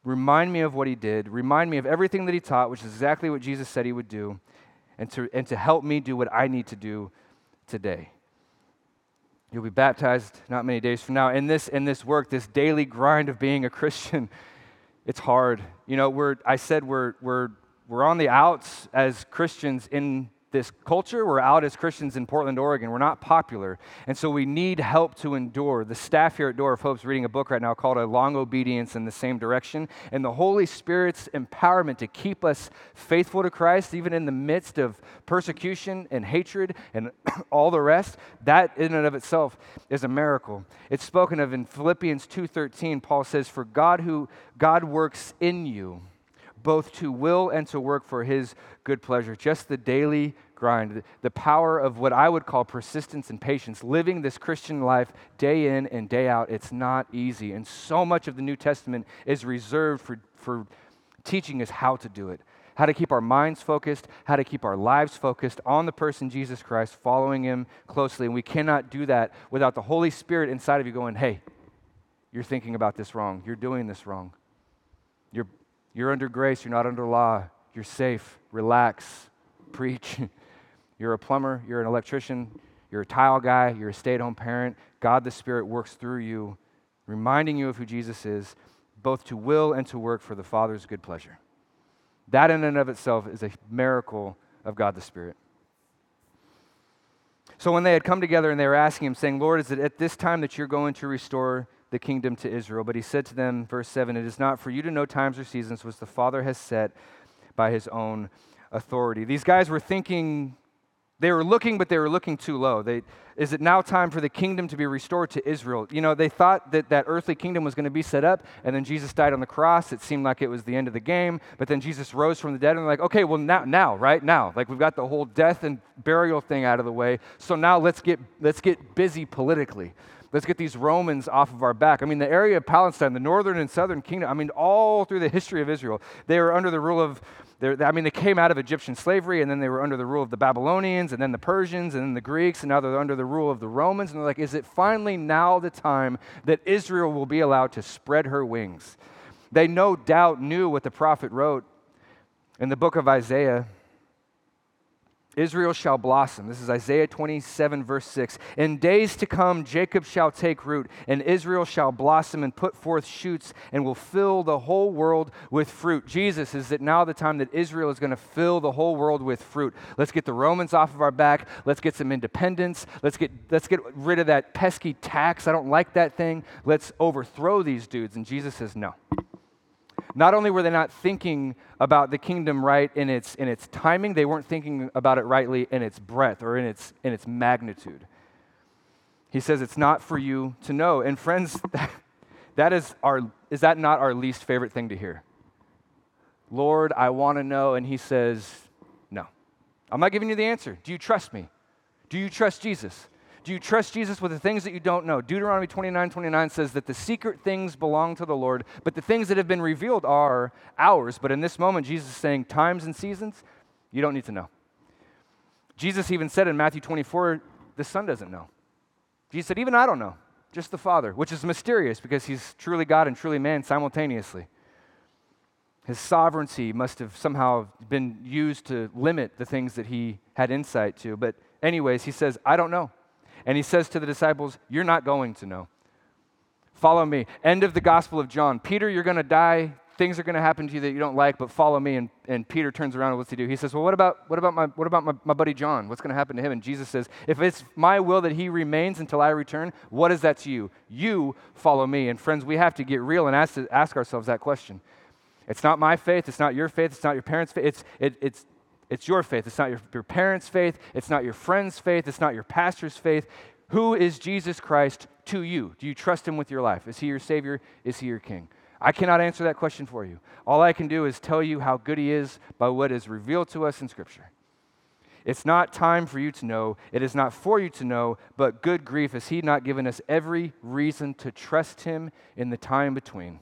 remind me of what he did, remind me of everything that he taught, which is exactly what Jesus said he would do, and to, and to help me do what I need to do today. You'll be baptized not many days from now. In this, in this work, this daily grind of being a Christian, it's hard. You know, we're, I said we're, we're, we're on the outs as Christians in this culture. We're out as Christians in Portland, Oregon. We're not popular. And so we need help to endure. The staff here at Door of Hope is reading a book right now called A Long Obedience in the Same Direction. And the Holy Spirit's empowerment to keep us faithful to Christ, even in the midst of persecution and hatred and all the rest, that in and of itself is a miracle. It's spoken of in Philippians 2.13. Paul says, For God who God works in you both to will and to work for his good pleasure. Just the daily grind, the power of what I would call persistence and patience, living this Christian life day in and day out. It's not easy. And so much of the New Testament is reserved for, for teaching us how to do it, how to keep our minds focused, how to keep our lives focused on the person Jesus Christ, following him closely. And we cannot do that without the Holy Spirit inside of you going, hey, you're thinking about this wrong. You're doing this wrong. You're, you're under grace. You're not under law. You're safe. Relax. Preach. you're a plumber. You're an electrician. You're a tile guy. You're a stay at home parent. God the Spirit works through you, reminding you of who Jesus is, both to will and to work for the Father's good pleasure. That, in and of itself, is a miracle of God the Spirit. So, when they had come together and they were asking him, saying, Lord, is it at this time that you're going to restore the kingdom to Israel. But he said to them, verse 7, It is not for you to know times or seasons which the Father has set by his own authority. These guys were thinking, they were looking, but they were looking too low. They, is it now time for the kingdom to be restored to Israel? You know, they thought that that earthly kingdom was going to be set up, and then Jesus died on the cross. It seemed like it was the end of the game, but then Jesus rose from the dead, and they're like, okay, well, now, now, right now, like we've got the whole death and burial thing out of the way, so now let's get, let's get busy politically. Let's get these Romans off of our back. I mean, the area of Palestine, the northern and southern kingdom, I mean, all through the history of Israel, they were under the rule of, I mean, they came out of Egyptian slavery, and then they were under the rule of the Babylonians, and then the Persians, and then the Greeks, and now they're under the rule of the Romans. And they're like, is it finally now the time that Israel will be allowed to spread her wings? They no doubt knew what the prophet wrote in the book of Isaiah Israel shall blossom. This is Isaiah 27, verse 6. In days to come, Jacob shall take root, and Israel shall blossom and put forth shoots, and will fill the whole world with fruit. Jesus, is it now the time that Israel is going to fill the whole world with fruit? Let's get the Romans off of our back. Let's get some independence. Let's get, let's get rid of that pesky tax. I don't like that thing. Let's overthrow these dudes. And Jesus says, no. Not only were they not thinking about the kingdom right in its, in its timing, they weren't thinking about it rightly in its breadth or in its, in its magnitude. He says it's not for you to know. And friends, that is, our, is that not our least favorite thing to hear? Lord, I want to know. And he says, No. I'm not giving you the answer. Do you trust me? Do you trust Jesus? Do you trust Jesus with the things that you don't know? Deuteronomy 29 29 says that the secret things belong to the Lord, but the things that have been revealed are ours. But in this moment, Jesus is saying, times and seasons, you don't need to know. Jesus even said in Matthew 24, the Son doesn't know. Jesus said, even I don't know, just the Father, which is mysterious because he's truly God and truly man simultaneously. His sovereignty must have somehow been used to limit the things that he had insight to. But, anyways, he says, I don't know. And he says to the disciples, You're not going to know. Follow me. End of the Gospel of John. Peter, you're going to die. Things are going to happen to you that you don't like, but follow me. And, and Peter turns around and what's he do? He says, Well, what about, what about, my, what about my, my buddy John? What's going to happen to him? And Jesus says, If it's my will that he remains until I return, what is that to you? You follow me. And friends, we have to get real and ask, ask ourselves that question. It's not my faith. It's not your faith. It's not your parents' faith. It's, it, it's it's your faith. It's not your, your parents' faith. It's not your friend's faith. It's not your pastor's faith. Who is Jesus Christ to you? Do you trust him with your life? Is he your Savior? Is he your King? I cannot answer that question for you. All I can do is tell you how good he is by what is revealed to us in Scripture. It's not time for you to know. It is not for you to know, but good grief, has he not given us every reason to trust him in the time between?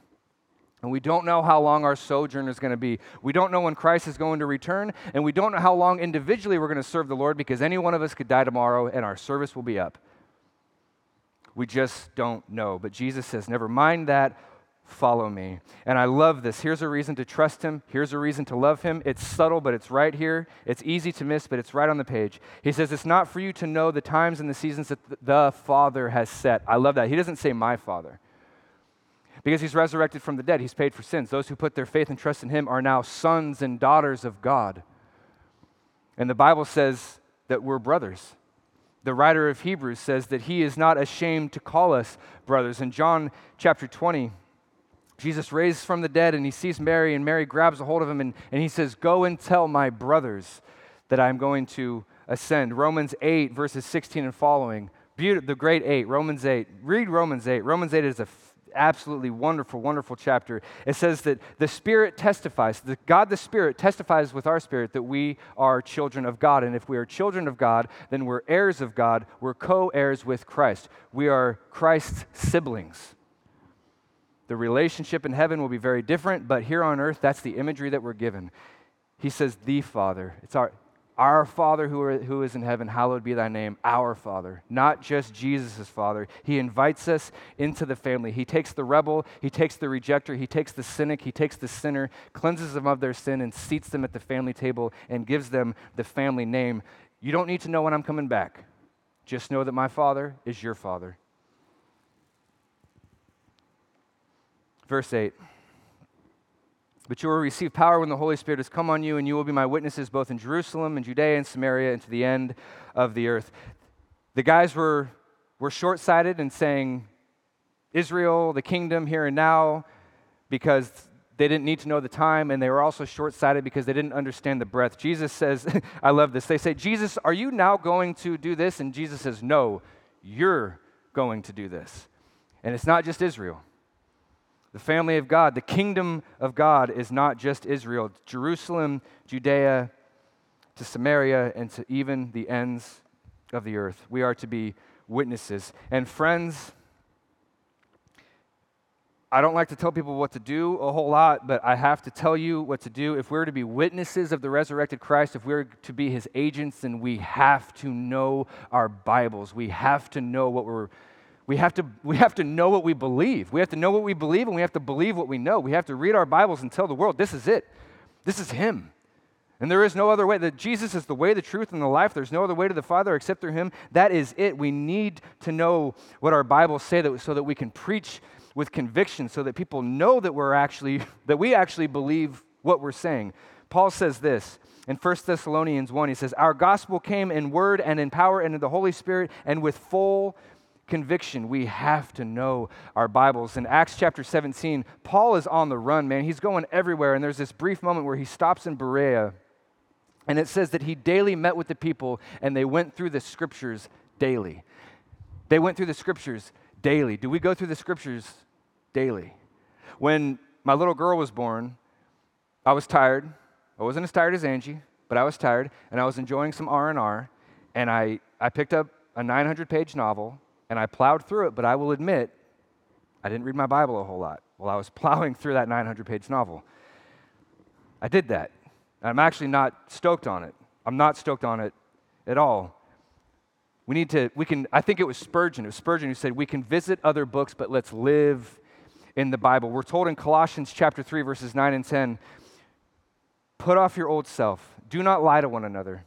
And we don't know how long our sojourn is going to be. We don't know when Christ is going to return, and we don't know how long individually we're going to serve the Lord because any one of us could die tomorrow and our service will be up. We just don't know. But Jesus says, Never mind that, follow me. And I love this. Here's a reason to trust him. Here's a reason to love him. It's subtle, but it's right here. It's easy to miss, but it's right on the page. He says, It's not for you to know the times and the seasons that the Father has set. I love that. He doesn't say, My Father because he's resurrected from the dead. He's paid for sins. Those who put their faith and trust in him are now sons and daughters of God. And the Bible says that we're brothers. The writer of Hebrews says that he is not ashamed to call us brothers. In John chapter 20, Jesus raises from the dead and he sees Mary, and Mary grabs a hold of him and, and he says, Go and tell my brothers that I'm going to ascend. Romans 8, verses 16 and following. The great 8, Romans 8. Read Romans 8. Romans 8 is a absolutely wonderful, wonderful chapter. It says that the Spirit testifies, God the Spirit testifies with our spirit that we are children of God. And if we are children of God, then we're heirs of God. We're co heirs with Christ. We are Christ's siblings. The relationship in heaven will be very different, but here on earth, that's the imagery that we're given. He says, the Father. It's our, our Father who, are, who is in heaven, hallowed be thy name, our Father, not just Jesus' Father. He invites us into the family. He takes the rebel, he takes the rejecter, he takes the cynic, he takes the sinner, cleanses them of their sin, and seats them at the family table and gives them the family name. You don't need to know when I'm coming back. Just know that my Father is your Father. Verse 8. But you will receive power when the Holy Spirit has come on you, and you will be my witnesses both in Jerusalem and Judea and Samaria and to the end of the earth. The guys were, were short sighted and saying, Israel, the kingdom here and now, because they didn't need to know the time, and they were also short sighted because they didn't understand the breadth. Jesus says, I love this. They say, Jesus, are you now going to do this? And Jesus says, No, you're going to do this. And it's not just Israel. The family of God, the kingdom of God is not just Israel, Jerusalem, Judea, to Samaria, and to even the ends of the earth. We are to be witnesses. And friends, I don't like to tell people what to do a whole lot, but I have to tell you what to do. If we're to be witnesses of the resurrected Christ, if we're to be his agents, then we have to know our Bibles. We have to know what we're we have, to, we have to know what we believe. We have to know what we believe, and we have to believe what we know. We have to read our Bibles and tell the world this is it. This is Him. And there is no other way. That Jesus is the way, the truth, and the life. There's no other way to the Father except through Him. That is it. We need to know what our Bibles say that, so that we can preach with conviction, so that people know that we're actually that we actually believe what we're saying. Paul says this in 1 Thessalonians 1. He says, Our gospel came in word and in power and in the Holy Spirit and with full conviction. We have to know our Bibles. In Acts chapter 17, Paul is on the run, man. He's going everywhere. And there's this brief moment where he stops in Berea. And it says that he daily met with the people and they went through the scriptures daily. They went through the scriptures daily. Do we go through the scriptures daily? When my little girl was born, I was tired. I wasn't as tired as Angie, but I was tired and I was enjoying some R&R and I, I picked up a 900 page novel and I plowed through it, but I will admit, I didn't read my Bible a whole lot while I was plowing through that 900 page novel. I did that. I'm actually not stoked on it. I'm not stoked on it at all. We need to, we can, I think it was Spurgeon. It was Spurgeon who said, We can visit other books, but let's live in the Bible. We're told in Colossians chapter 3, verses 9 and 10, put off your old self. Do not lie to one another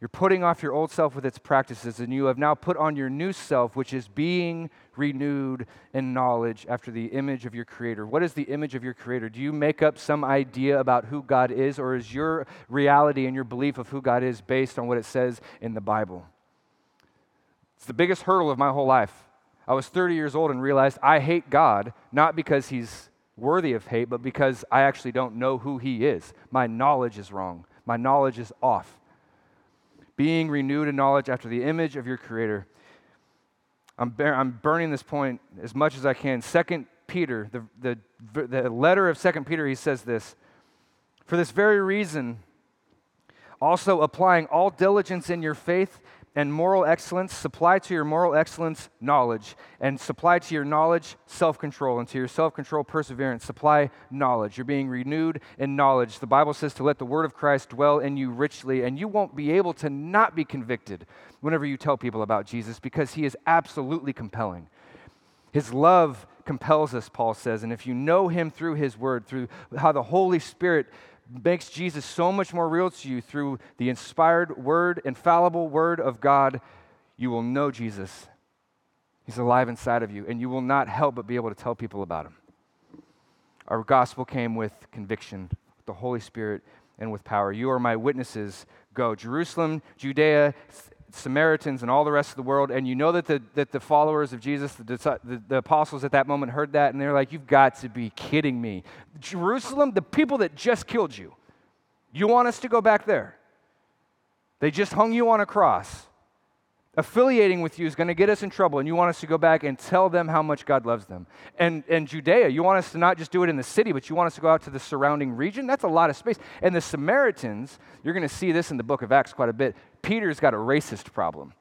you're putting off your old self with its practices, and you have now put on your new self, which is being renewed in knowledge after the image of your Creator. What is the image of your Creator? Do you make up some idea about who God is, or is your reality and your belief of who God is based on what it says in the Bible? It's the biggest hurdle of my whole life. I was 30 years old and realized I hate God, not because He's worthy of hate, but because I actually don't know who He is. My knowledge is wrong, my knowledge is off being renewed in knowledge after the image of your Creator. I'm, bar- I'm burning this point as much as I can. Second Peter, the, the, the letter of Second Peter, he says this For this very reason, also applying all diligence in your faith, and moral excellence, supply to your moral excellence knowledge, and supply to your knowledge self control, and to your self control perseverance. Supply knowledge. You're being renewed in knowledge. The Bible says to let the word of Christ dwell in you richly, and you won't be able to not be convicted whenever you tell people about Jesus because he is absolutely compelling. His love compels us, Paul says, and if you know him through his word, through how the Holy Spirit makes Jesus so much more real to you through the inspired word, infallible word of God, you will know Jesus. He's alive inside of you, and you will not help but be able to tell people about him. Our gospel came with conviction, with the Holy Spirit, and with power. You are my witnesses. Go. Jerusalem, Judea, Samaritans and all the rest of the world. And you know that the, that the followers of Jesus, the, the, the, apostles at that moment, heard that and they're like, You've got to be kidding me. Jerusalem, the people that just killed you, you want us to go back there? They just hung you on a cross. affiliating with you is going to get us in trouble, and you want us to go back and tell them how much God loves them. And, and Judea, you want us to not just do it in the city, but you want us to go out to the surrounding region. That's a lot of space. And the Samaritans, you're going to see this in the book of Acts quite a bit. Peter's got a racist problem.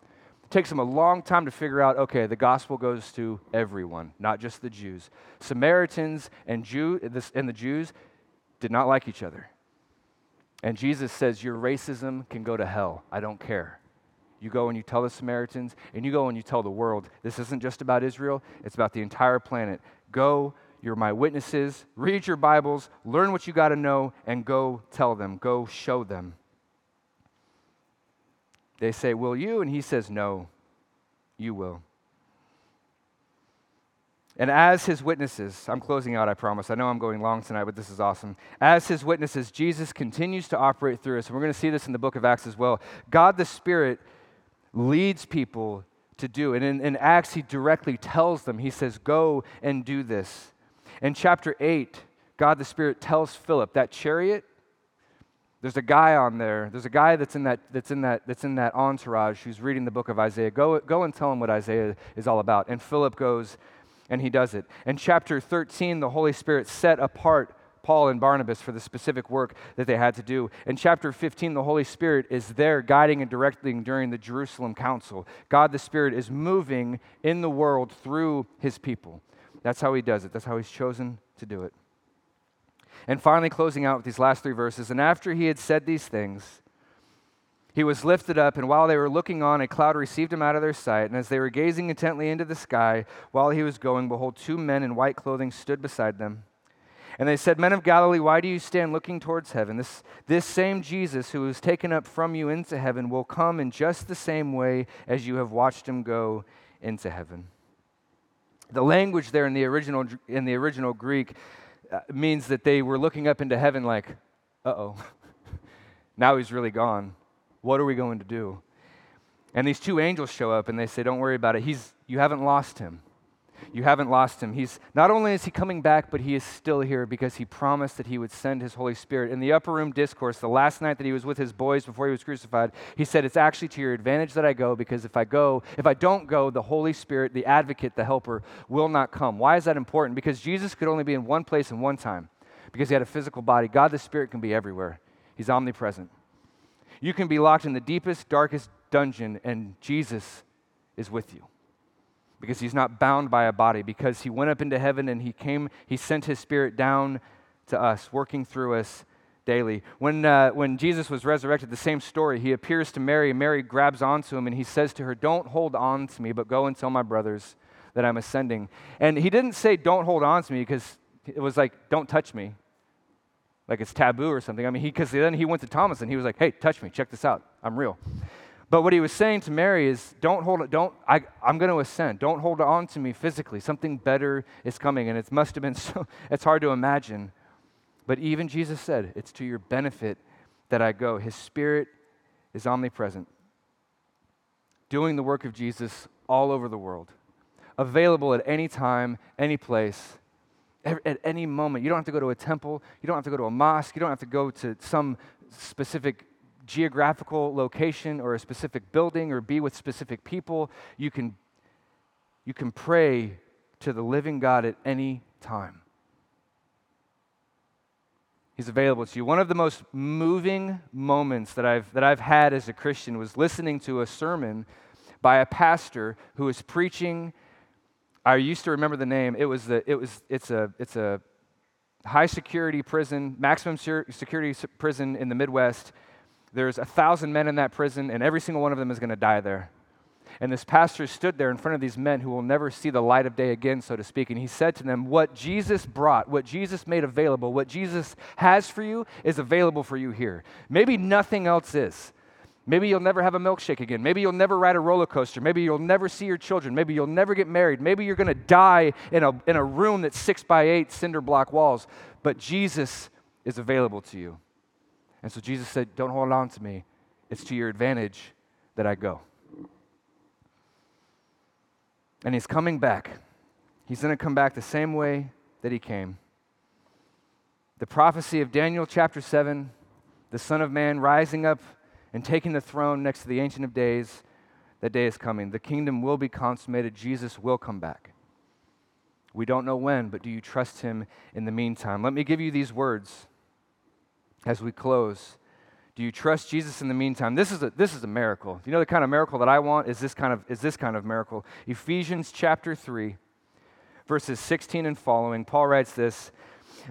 It takes him a long time to figure out okay, the gospel goes to everyone, not just the Jews. Samaritans and, Jew, and the Jews did not like each other. And Jesus says, Your racism can go to hell. I don't care. You go and you tell the Samaritans, and you go and you tell the world. This isn't just about Israel, it's about the entire planet. Go, you're my witnesses. Read your Bibles, learn what you got to know, and go tell them. Go show them. They say, Will you? And he says, No, you will. And as his witnesses, I'm closing out, I promise. I know I'm going long tonight, but this is awesome. As his witnesses, Jesus continues to operate through us. And we're going to see this in the book of Acts as well. God the Spirit leads people to do. And in, in Acts, he directly tells them, he says, Go and do this. In chapter 8, God the Spirit tells Philip, that chariot, there's a guy on there. There's a guy that's in that, that's in that, that's in that entourage who's reading the book of Isaiah. Go, go and tell him what Isaiah is all about. And Philip goes and he does it. In chapter 13, the Holy Spirit set apart Paul and Barnabas for the specific work that they had to do. In chapter 15, the Holy Spirit is there guiding and directing during the Jerusalem Council. God the Spirit is moving in the world through his people. That's how he does it, that's how he's chosen to do it. And finally, closing out with these last three verses, and after he had said these things, he was lifted up, and while they were looking on, a cloud received him out of their sight. And as they were gazing intently into the sky, while he was going, behold, two men in white clothing stood beside them. And they said, Men of Galilee, why do you stand looking towards heaven? This, this same Jesus who was taken up from you into heaven will come in just the same way as you have watched him go into heaven. The language there in the original, in the original Greek means that they were looking up into heaven like, uh oh, now he's really gone. What are we going to do? And these two angels show up and they say, Don't worry about it. He's, you haven't lost him you haven't lost him. He's not only is he coming back, but he is still here because he promised that he would send his Holy Spirit. In the upper room discourse, the last night that he was with his boys before he was crucified, he said, It's actually to your advantage that I go because if I go, if I don't go, the Holy Spirit, the advocate, the helper, will not come. Why is that important? Because Jesus could only be in one place in one time because he had a physical body. God the Spirit can be everywhere, he's omnipresent. You can be locked in the deepest, darkest dungeon, and Jesus is with you because he's not bound by a body, because he went up into heaven and he came, he sent his spirit down to us, working through us daily. When, uh, when Jesus was resurrected, the same story, he appears to Mary. Mary grabs onto him and he says to her, Don't hold on to me, but go and tell my brothers that I'm ascending. And he didn't say, Don't hold on to me, because it was like, Don't touch me. Like it's taboo or something. I mean, because then he went to Thomas and he was like, Hey, touch me, check this out. I'm real. But what he was saying to Mary is, don't hold it, don't, I, I'm going to ascend. Don't hold on to me physically. Something better is coming. And it must have been so, it's hard to imagine. But even Jesus said, it's to your benefit that I go. His spirit is omnipresent, doing the work of Jesus all over the world, available at any time, any place, at any moment. You don't have to go to a temple, you don't have to go to a mosque, you don't have to go to some specific geographical location or a specific building or be with specific people. You can, you can pray to the living God at any time. He's available to you. One of the most moving moments that I've, that I've had as a Christian was listening to a sermon by a pastor who was preaching. I used to remember the name. It was the, it was, it's a, it's a high security prison, maximum security prison in the Midwest there's a thousand men in that prison, and every single one of them is going to die there. And this pastor stood there in front of these men who will never see the light of day again, so to speak. And he said to them, What Jesus brought, what Jesus made available, what Jesus has for you is available for you here. Maybe nothing else is. Maybe you'll never have a milkshake again. Maybe you'll never ride a roller coaster. Maybe you'll never see your children. Maybe you'll never get married. Maybe you're going to die in a, in a room that's six by eight cinder block walls. But Jesus is available to you. And so Jesus said, Don't hold on to me. It's to your advantage that I go. And he's coming back. He's going to come back the same way that he came. The prophecy of Daniel chapter 7, the Son of Man rising up and taking the throne next to the Ancient of Days, That day is coming. The kingdom will be consummated. Jesus will come back. We don't know when, but do you trust him in the meantime? Let me give you these words as we close. Do you trust Jesus in the meantime? This is a, this is a miracle. You know the kind of miracle that I want is this kind of is this kind of miracle. Ephesians chapter 3 verses 16 and following. Paul writes this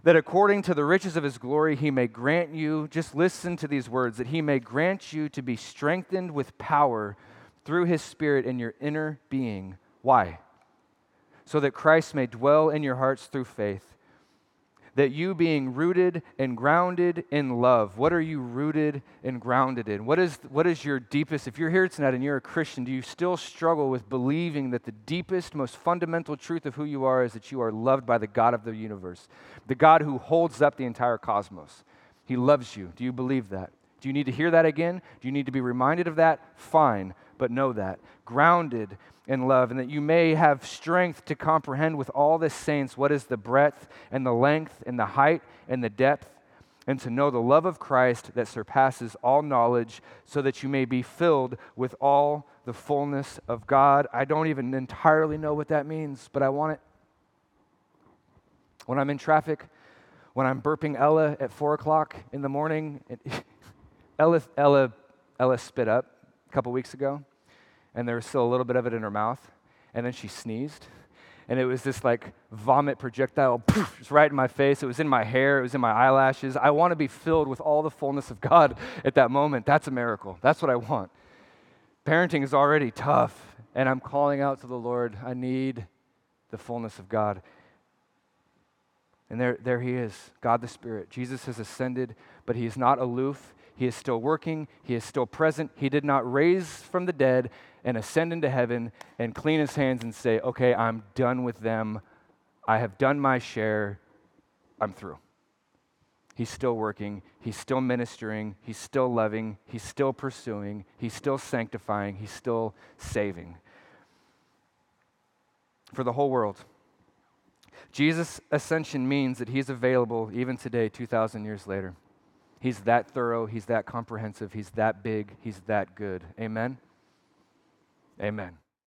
that according to the riches of his glory he may grant you just listen to these words that he may grant you to be strengthened with power through his spirit in your inner being. Why? so that Christ may dwell in your hearts through faith. That you being rooted and grounded in love. What are you rooted and grounded in? What is, what is your deepest, if you're here tonight and you're a Christian, do you still struggle with believing that the deepest, most fundamental truth of who you are is that you are loved by the God of the universe, the God who holds up the entire cosmos? He loves you. Do you believe that? Do you need to hear that again? Do you need to be reminded of that? Fine, but know that. Grounded in love, and that you may have strength to comprehend with all the saints what is the breadth and the length and the height and the depth, and to know the love of Christ that surpasses all knowledge, so that you may be filled with all the fullness of God. I don't even entirely know what that means, but I want it. When I'm in traffic, when I'm burping Ella at four o'clock in the morning, Ella, Ella, Ella spit up a couple weeks ago and there was still a little bit of it in her mouth. And then she sneezed. And it was this like vomit projectile, poof, just right in my face. It was in my hair, it was in my eyelashes. I want to be filled with all the fullness of God at that moment. That's a miracle. That's what I want. Parenting is already tough, and I'm calling out to the Lord, I need the fullness of God. And there, there he is, God the Spirit. Jesus has ascended, but he is not aloof. He is still working. He is still present. He did not raise from the dead and ascend into heaven and clean his hands and say, okay, I'm done with them. I have done my share. I'm through. He's still working. He's still ministering. He's still loving. He's still pursuing. He's still sanctifying. He's still saving for the whole world. Jesus' ascension means that he's available even today, 2,000 years later. He's that thorough. He's that comprehensive. He's that big. He's that good. Amen. Amen.